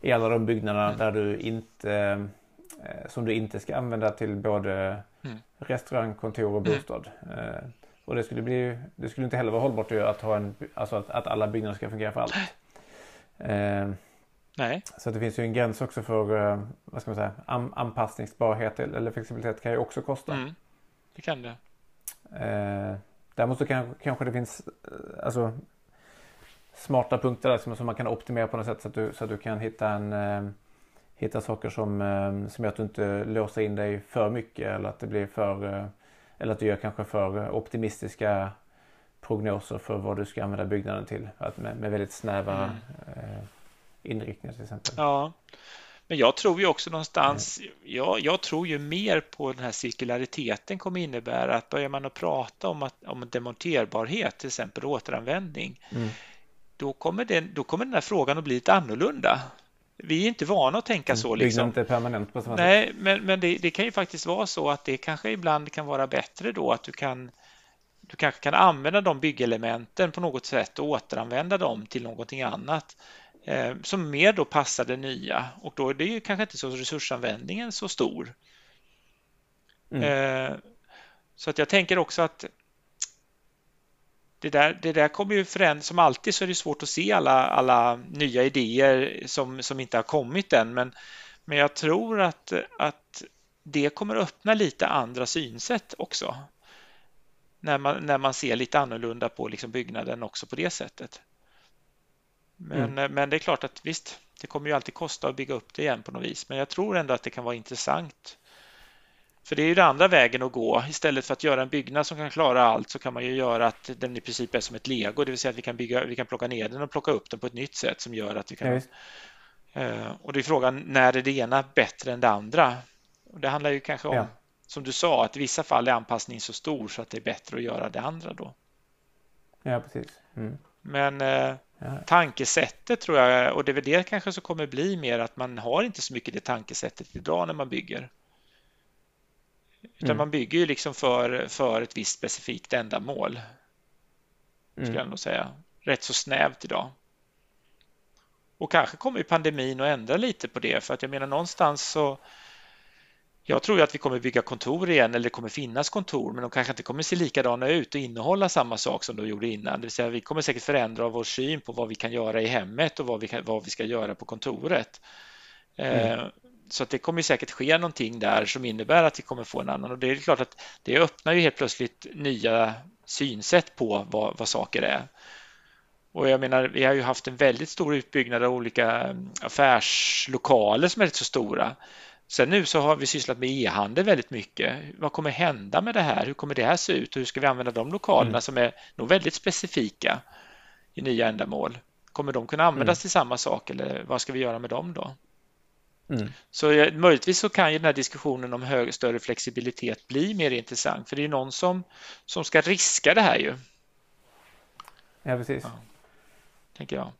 i alla de byggnaderna mm. där du inte som du inte ska använda till både mm. restaurang, kontor och mm. bostad. Och det skulle, bli, det skulle inte heller vara hållbart att, ha en, alltså att, att alla byggnader ska fungera för allt. Nej. Så det finns ju en gräns också för eh, vad ska man säga, anpassningsbarhet eller flexibilitet kan ju också kosta. Mm. Det kan det. Eh, däremot så kan, kanske det finns eh, alltså, smarta punkter där som, som man kan optimera på något sätt så att du, så att du kan hitta, en, eh, hitta saker som, eh, som gör att du inte låser in dig för mycket eller att det blir för eh, eller att du gör kanske för optimistiska prognoser för vad du ska använda byggnaden till. Att med, med väldigt snäva mm. Inriktningar till exempel. Ja, men jag tror ju också någonstans, mm. jag, jag tror ju mer på den här cirkulariteten kommer innebära att börjar man att prata om, att, om demonterbarhet, till exempel återanvändning, mm. då, kommer den, då kommer den här frågan att bli lite annorlunda. Vi är inte vana att tänka mm. så. Liksom. inte permanent på samma Nej, sätt. men, men det, det, kan ju faktiskt vara så att det kanske ibland kan vara bättre då att du kan du kanske kan använda de byggelementen på något sätt och återanvända dem till någonting annat som mer då passar det nya och då är det ju kanske inte så resursanvändningen så stor. Mm. Eh, så att jag tänker också att det där, det där kommer ju förändras. Som alltid så är det svårt att se alla, alla nya idéer som, som inte har kommit än. Men, men jag tror att, att det kommer öppna lite andra synsätt också. När man, när man ser lite annorlunda på liksom byggnaden också på det sättet. Men, mm. Eh, men det är klart att visst, det kommer ju alltid kosta att bygga upp det igen på något vis. Men jag tror ändå att det kan vara intressant. För det är ju den andra vägen att gå. Istället för att göra en byggnad som kan klara allt så kan man ju göra att den i princip är som ett lego, det vill säga att vi kan, bygga, vi kan plocka ner den och plocka upp den på ett nytt sätt som gör att vi kan... Ja, och det är frågan, när är det ena bättre än det andra? Och det handlar ju kanske om, ja. som du sa, att i vissa fall är anpassningen så stor så att det är bättre att göra det andra då. Ja, precis. Mm. Men eh. Tankesättet tror jag, och det är väl det kanske som kommer bli mer att man har inte så mycket det tankesättet idag när man bygger. Utan mm. man bygger ju liksom för, för ett visst specifikt ändamål. Skulle mm. jag nog säga. Rätt så snävt idag. Och kanske kommer pandemin att ändra lite på det för att jag menar någonstans så jag tror att vi kommer bygga kontor igen eller det kommer finnas kontor men de kanske inte kommer se likadana ut och innehålla samma sak som de gjorde innan. Det vill säga vi kommer säkert förändra vår syn på vad vi kan göra i hemmet och vad vi, kan, vad vi ska göra på kontoret. Eh, mm. Så att det kommer säkert ske någonting där som innebär att vi kommer få en annan och det är klart att det öppnar ju helt plötsligt nya synsätt på vad, vad saker är. Och jag menar, vi har ju haft en väldigt stor utbyggnad av olika affärslokaler som är rätt så stora. Sen nu så har vi sysslat med e-handel väldigt mycket. Vad kommer hända med det här? Hur kommer det här se ut hur ska vi använda de lokalerna mm. som är nog väldigt specifika i nya ändamål? Kommer de kunna användas mm. till samma sak eller vad ska vi göra med dem då? Mm. Så möjligtvis så kan ju den här diskussionen om hög, större flexibilitet bli mer intressant för det är någon som, som ska riska det här ju. Ja, precis. Ja, tänker jag.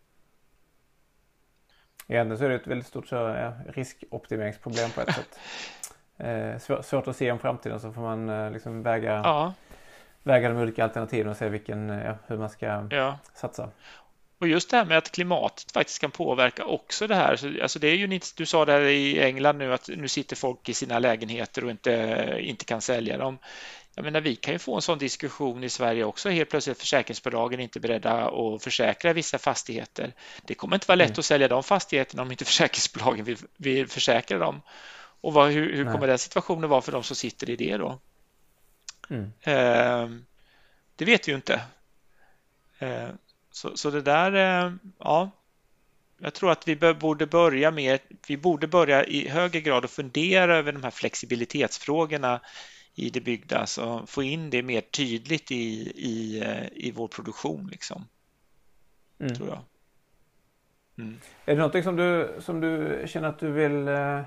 Egentligen så är det ett väldigt stort så, riskoptimeringsproblem på ett sätt. Eh, svår, svårt att se om framtiden så får man eh, liksom väga, ja. väga de olika alternativen och se vilken, ja, hur man ska ja. satsa. och just det här med att klimatet faktiskt kan påverka också det här. alltså det är ju, du sa där i England nu att nu sitter folk i sina lägenheter och inte, inte kan sälja dem. Jag menar, vi kan ju få en sån diskussion i Sverige också. Helt plötsligt är försäkringsbolagen inte beredda att försäkra vissa fastigheter. Det kommer inte vara lätt mm. att sälja de fastigheterna om inte försäkringsbolagen vill, vill försäkra dem. Och vad, hur, hur kommer den situationen vara för de som sitter i det då? Mm. Eh, det vet vi ju inte. Eh, så, så det där, eh, ja, jag tror att vi borde börja med, vi borde börja i högre grad att fundera över de här flexibilitetsfrågorna i det byggda, alltså få in det mer tydligt i, i, eh, i vår produktion. Liksom. Mm. Tror jag. Mm. Är det någonting som du, som du känner att du vill eh,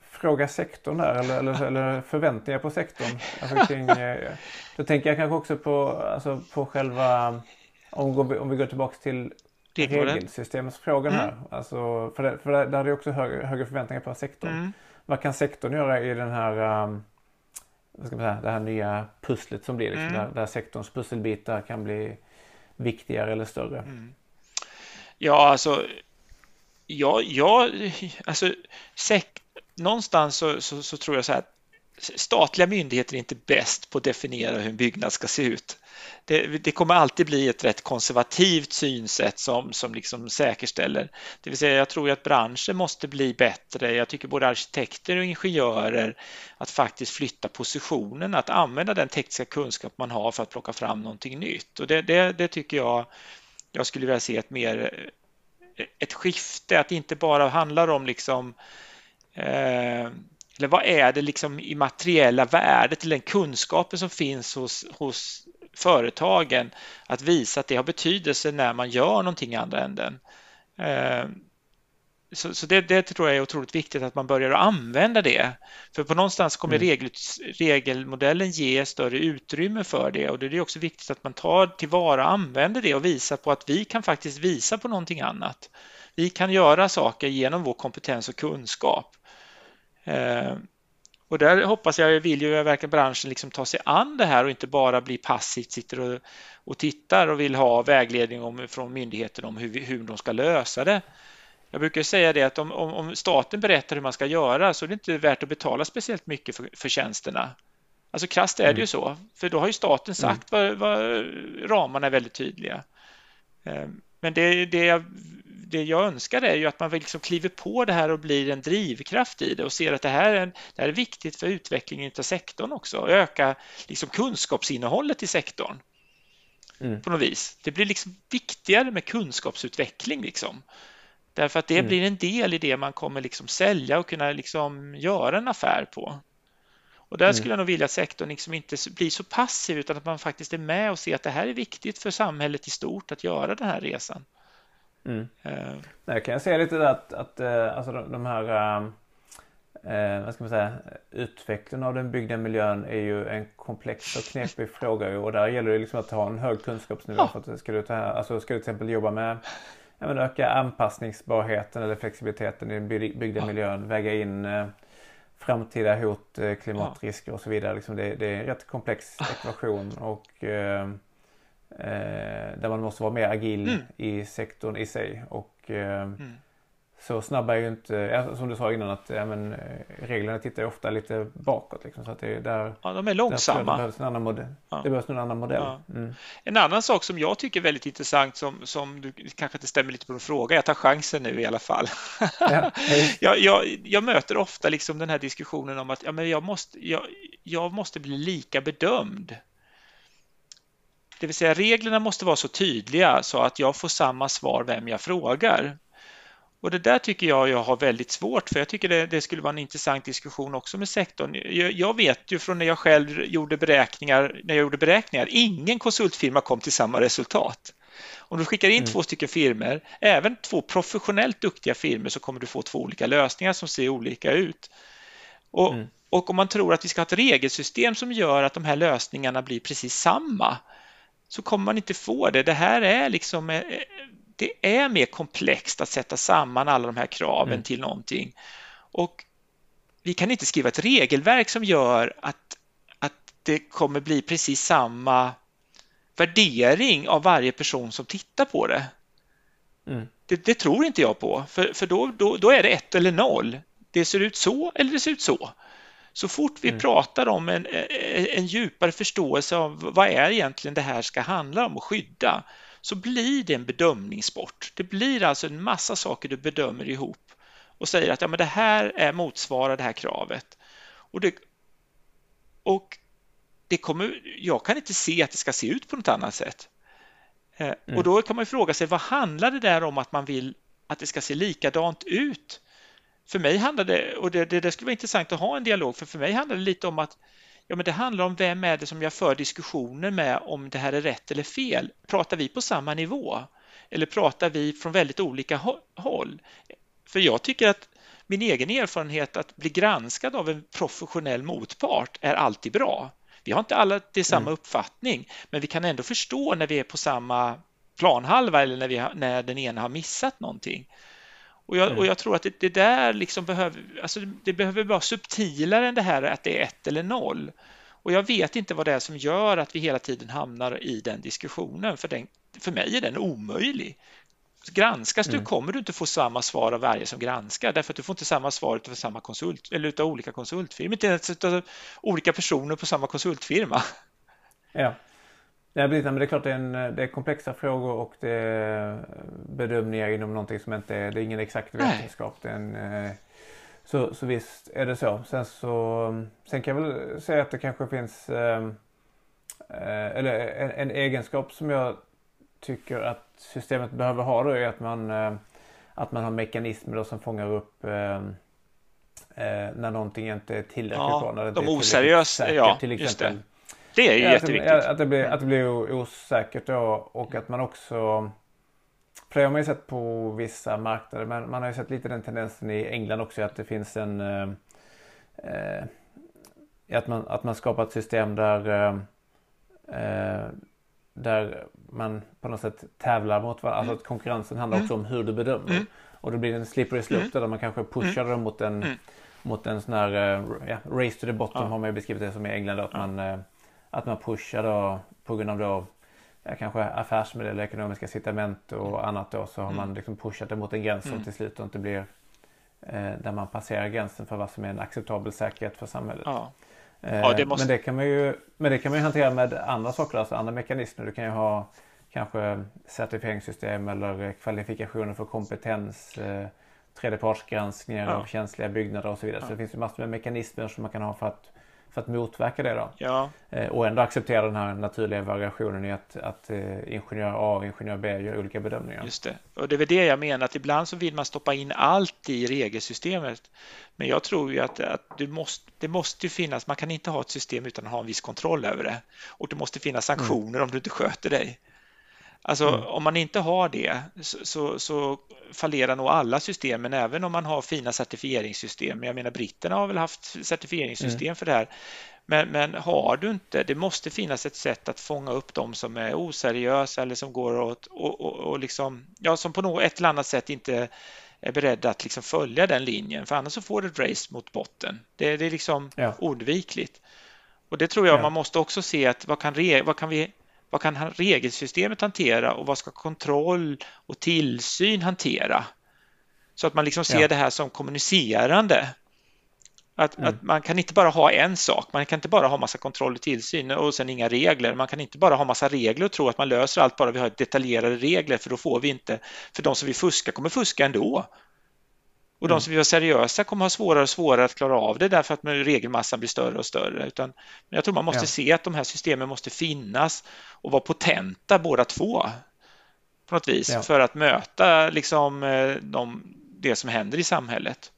fråga sektorn där eller, eller, eller förväntningar på sektorn? Alltså kring, eh, då tänker jag kanske också på, alltså på själva, om vi, om vi går tillbaka till regelsystemsfrågan mm. här. Alltså, för, det, för där hade jag också högre, högre förväntningar på sektorn. Mm. Vad kan sektorn göra i den här um, vad ska man säga, det här nya pusslet som blir. Liksom, mm. där, där sektorns pusselbitar kan bli viktigare eller större. Mm. Ja, alltså, ja, ja, alltså sek, någonstans så, så, så, tror jag så här statliga myndigheter är inte bäst på att definiera hur en byggnad ska se ut det, det, kommer alltid bli ett rätt konservativt synsätt som, som liksom säkerställer. Det vill säga, jag tror att branschen måste bli bättre. Jag tycker både arkitekter och ingenjörer att faktiskt flytta positionen, att använda den tekniska kunskap man har för att plocka fram någonting nytt. Och det, det, det tycker jag jag skulle vilja se ett mer ett skifte, att det inte bara handlar om liksom eh, eller vad är det liksom i materiella värdet eller den kunskapen som finns hos, hos företagen att visa att det har betydelse när man gör någonting i andra änden. Eh, så, så det, det, tror jag är otroligt viktigt att man börjar använda det. För på någonstans kommer mm. regel, regelmodellen ge större utrymme för det och det är också viktigt att man tar tillvara och använder det och visar på att vi kan faktiskt visa på någonting annat. Vi kan göra saker genom vår kompetens och kunskap. Och där hoppas jag, vill ju verkligen branschen liksom ta sig an det här och inte bara bli passivt, sitter och, och tittar och vill ha vägledning om, från myndigheten om hur, hur de ska lösa det. Jag brukar säga det att om, om, om, staten berättar hur man ska göra så är det inte värt att betala speciellt mycket för, för tjänsterna. Alltså krasst är det ju mm. så, för då har ju staten sagt mm. vad, vad ramarna är väldigt tydliga. Eh, men det, det jag det jag önskar är ju att man liksom kliver på det här och blir en drivkraft i det och ser att det här är, det här är viktigt för utvecklingen av sektorn också och öka liksom kunskapsinnehållet i sektorn. Mm. På något vis. Det blir liksom viktigare med kunskapsutveckling liksom. Därför att det mm. blir en del i det man kommer liksom sälja och kunna liksom göra en affär på. Och där mm. skulle jag nog vilja att sektorn liksom inte blir så passiv utan att man faktiskt är med och ser att det här är viktigt för samhället i stort att göra den här resan. Mm. Uh, jag kan säga lite där att, att uh, alltså de, här uh, vad ska man säga, utvecklingen av den byggda miljön är ju en komplex och knepig fråga och där gäller det liksom att ha en hög kunskapsnivå. Ja. För att ska, du ta, alltså ska du till exempel jobba med men öka anpassningsbarheten eller flexibiliteten i den byggda ja. miljön, väga in framtida hot, klimatrisker och så vidare. Liksom det, det, är en rätt komplex ekvation och Eh, där man måste vara mer agil mm. i sektorn i sig. Och eh, mm. så snabba är ju inte, som du sa innan att ja, men, eh, reglerna tittar ju ofta lite bakåt. Liksom, så att det är där, ja, de är långsamma. Det behövs en annan modell. Ja. Det behövs en annan modell. Ja. Mm. En annan sak som jag tycker är väldigt intressant som, som du kanske inte stämmer lite på din fråga, jag tar chansen nu i alla fall. Ja. jag, jag, jag, möter ofta liksom den här diskussionen om att ja, men jag, måste, jag, jag måste bli lika bedömd det vill säga reglerna måste vara så tydliga så att jag får samma svar vem jag frågar. Och det där tycker jag jag har väldigt svårt för jag tycker det, det skulle vara en intressant diskussion också med sektorn. Jag, jag, vet ju från när jag själv gjorde beräkningar, när jag gjorde beräkningar, ingen konsultfirma kom till samma resultat. Om du skickar in mm. två stycken firmer, även två professionellt duktiga firmer, så kommer du få två olika lösningar som ser olika ut. Och, mm. och om man tror att vi ska ha ett regelsystem som gör att de här lösningarna blir precis samma, så kommer man inte få det. Det här är liksom eh, det är mer komplext att sätta samman alla de här kraven mm. till någonting. Och vi kan inte skriva ett regelverk som gör att, att det kommer bli precis samma värdering av varje person som tittar på det. Mm. Det, det, tror inte jag på, för, för då, då, då är det ett eller noll. Det ser ut så eller det ser ut så. Så fort vi mm. pratar om en, en djupare förståelse av vad är egentligen det här ska handla om och skydda, så blir det en bedömningssport. Det blir alltså en massa saker du bedömer ihop och säger att ja, men det här är motsvarar det här kravet. Och det, och det kommer, jag kan inte se att det ska se ut på något annat sätt. Eh, mm. Och då kan man fråga sig, vad handlar det där om att man vill att det ska se likadant ut? För mig handlar det, och det, det, det skulle vara intressant att ha en dialog, för för mig handlar det lite om att Ja, men det handlar om vem är det som jag för diskussioner med om det här är rätt eller fel. Pratar vi på samma nivå? Eller pratar vi från väldigt olika håll? För jag tycker att min egen erfarenhet att bli granskad av en professionell motpart är alltid bra. Vi har inte alla till samma mm. uppfattning, men vi kan ändå förstå när vi är på samma planhalva eller när, vi när den ena har missat någonting. Och jag, mm. och jag tror att det, det, där liksom behöver, alltså det behöver vara subtilare än det här att det är ett eller noll. Och jag vet inte vad det är som gör att vi hela tiden hamnar i den diskussionen, för, den, för mig är den omöjlig. Granskas mm. du kommer du inte få samma svar av varje som granskar därför att du får inte samma svar av samma konsult eller utav olika konsultfirmor, inte ens utav olika personer på samma konsultfirma. Ja, Ja, precis, men det är klart det är, en, det är komplexa frågor och det är bedömningar inom någonting som inte är, det är ingen exakt vetenskap. Det är en, eh, så, så visst är det så. Sen, så. sen kan jag väl säga att det kanske finns eh, eh, eller en, en, egenskap som jag tycker att systemet behöver ha då är att man, att man har mekanismer som fångar upp när någonting inte är tillräckligt ja, bra. När det de oseriösa, ja, till exempel. Det. Det är ju ja, jätteviktigt. Att, att, det blir, att det blir osäkert då och att man också för det har man ju sett på vissa marknader men man har ju sett lite den tendensen i England också att det finns en eh, eh att, man, att man skapar ett system där eh, eh, där man på något sätt tävlar mot varandra. Alltså att konkurrensen handlar också om hur du bedömer. Mm. Och då blir det en slippery slope mm. där man kanske pushar mm. mot en, mm. mot en sån här ja, race to the bottom ja. har man ju beskrivit det som i England. Att man att man pushar då på grund av då ja, kanske affärsmodell, ekonomiska incitament och mm. annat då så har mm. man liksom pushat det mot en gräns som mm. till slut inte blir eh, där man passerar gränsen för vad som är en acceptabel säkerhet för samhället. Ja. Eh, ja, det måste... men, det kan man ju, men det kan man ju hantera med andra saker, alltså andra mekanismer. Du kan ju ha kanske certifieringssystem eller kvalifikationer för kompetens, eh, tredjepartsgranskningar ja. av känsliga byggnader och så vidare. Så det finns ju massor med mekanismer som man kan ha för att för att motverka det då. Ja. Eh, och ändå acceptera den här naturliga variationen i att, att eh, ingenjör A och ingenjör B gör olika bedömningar. Just det. Och det är väl det jag menar att ibland så vill man stoppa in allt i regelsystemet. Men jag tror ju att, att du måste, det måste finnas, man kan inte ha ett system utan att ha en viss kontroll över det. Och det måste finnas sanktioner mm. om du inte sköter dig. Alltså mm. om man inte har det så, så, så fallerar nog alla system, men även om man har fina certifieringssystem. Jag menar britterna har väl haft certifieringssystem mm. för det här. Men, men, har du inte, det måste finnas ett sätt att fånga upp de som är oseriösa eller som går åt och, och, och liksom, ja, som på något ett eller annat sätt inte är beredda att liksom följa den linjen, för annars så får du ett race mot botten. Det, det är liksom ja. oundvikligt. Och det tror jag ja. man måste också se att vad kan, vad kan vi vad kan regelsystemet hantera och vad ska kontroll och tillsyn hantera? Så att man liksom ser ja. det här som kommunicerande. Att, mm. att, man kan inte bara ha en sak, man kan inte bara ha massa kontroll och tillsyn och sen inga regler. Man kan inte bara ha massa regler och tro att man löser allt bara vi har detaljerade regler för då får vi inte, för de som vill fuska kommer fuska ändå. Och de mm. som vill vara seriösa kommer ha svårare och svårare att klara av det därför att regelmassan blir större och större. Utan, jag tror man måste ja. se att de här systemen måste finnas och vara potenta båda två på något vis ja. för att möta liksom, eh, de, det som händer i samhället.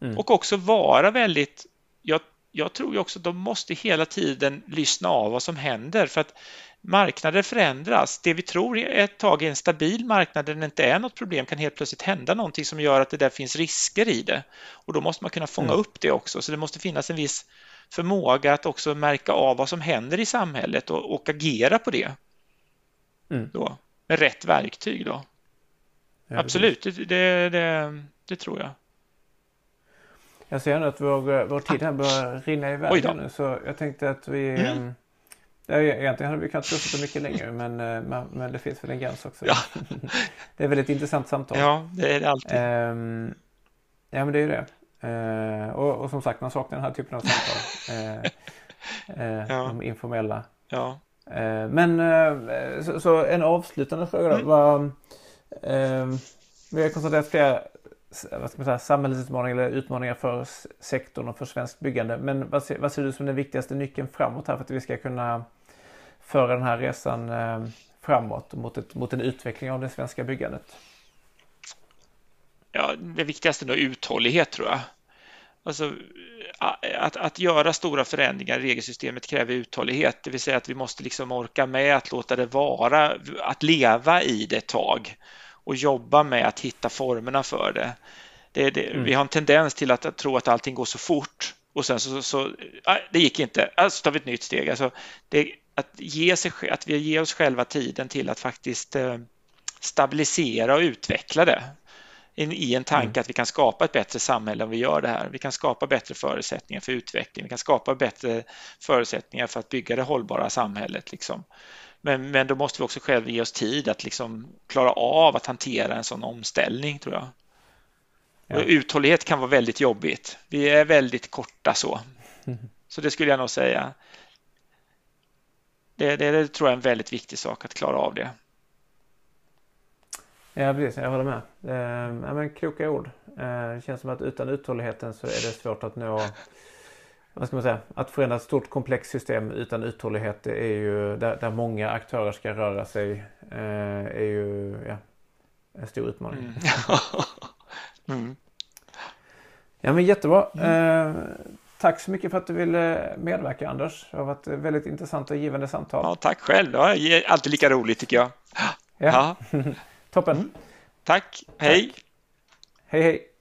Mm. Och också vara väldigt, jag, jag tror ju också att de måste hela tiden lyssna av vad som händer för att marknader förändras. Det vi tror ett tag är en stabil marknad där det inte är något problem kan helt plötsligt hända någonting som gör att det där finns risker i det. Och då måste man kunna fånga mm. upp det också. Så det måste finnas en viss förmåga att också märka av vad som händer i samhället och, och agera på det. Mm. Då, med rätt verktyg då. Ja, Absolut, det, det, det, det, tror jag. Jag ser nu att vår, vår tid här börjar rinna iväg nu så jag tänkte att vi mm. Egentligen hade vi kunnat fortsätta mycket längre men, men, men, det finns väl en gräns också. Ja. det är väl ett intressant samtal. Ja, det är det alltid. Um, ja, men det är ju det. Uh, och, och, som sagt, man saknar den här typen av samtal. uh, uh, ja. De informella. Ja. men så, så, en avslutande fråga då. Mm. Vad, vi har konstaterat flera vad ska man säga, samhällsutmaningar eller utmaningar för sektorn och för svenskt byggande. Men vad ser, vad ser du som den viktigaste nyckeln framåt här för att vi ska kunna föra den här resan eh, framåt mot, ett, mot en utveckling av det svenska byggandet? Ja, det viktigaste är uthållighet tror jag. Alltså, att, att göra stora förändringar i regelsystemet kräver uthållighet, det vill säga att vi måste liksom orka med att låta det vara, att leva i det ett tag och jobba med att hitta formerna för det. det, det mm. Vi har en tendens till att, att, tro att allting går så fort och sen så, så, så nej, det gick inte, alltså tar vi ett nytt steg. Alltså, det, att, ge sig, att vi ger oss själva tiden till att faktiskt eh, stabilisera och utveckla det i en tanke mm. att vi kan skapa ett bättre samhälle om vi gör det här. Vi kan skapa bättre förutsättningar för utveckling. Vi kan skapa bättre förutsättningar för att bygga det hållbara samhället. Liksom. Men, men då måste vi också själva ge oss tid att liksom klara av att hantera en sån omställning tror jag. Ja. Och uthållighet kan vara väldigt jobbigt. Vi är väldigt korta så. Så det skulle jag nog säga. Det, det, det tror jag är en väldigt viktig sak att klara av det. Ja precis, jag håller med. Eh, ja, men kloka ord. Eh, det känns som att utan uthålligheten så är det svårt att nå vad ska man säga, att förändra ett stort komplext system utan uthållighet är ju där, där många aktörer ska röra sig eh, är ju ja, en stor utmaning. Mm. mm. Ja men jättebra. Mm. Eh, tack så mycket för att du ville medverka Anders. Det har varit väldigt intressant och givande samtal. Ja, tack själv. Det är alltid lika roligt tycker jag. Ja. ja. Toppen. Tack. Hej. Tack. Hej hej.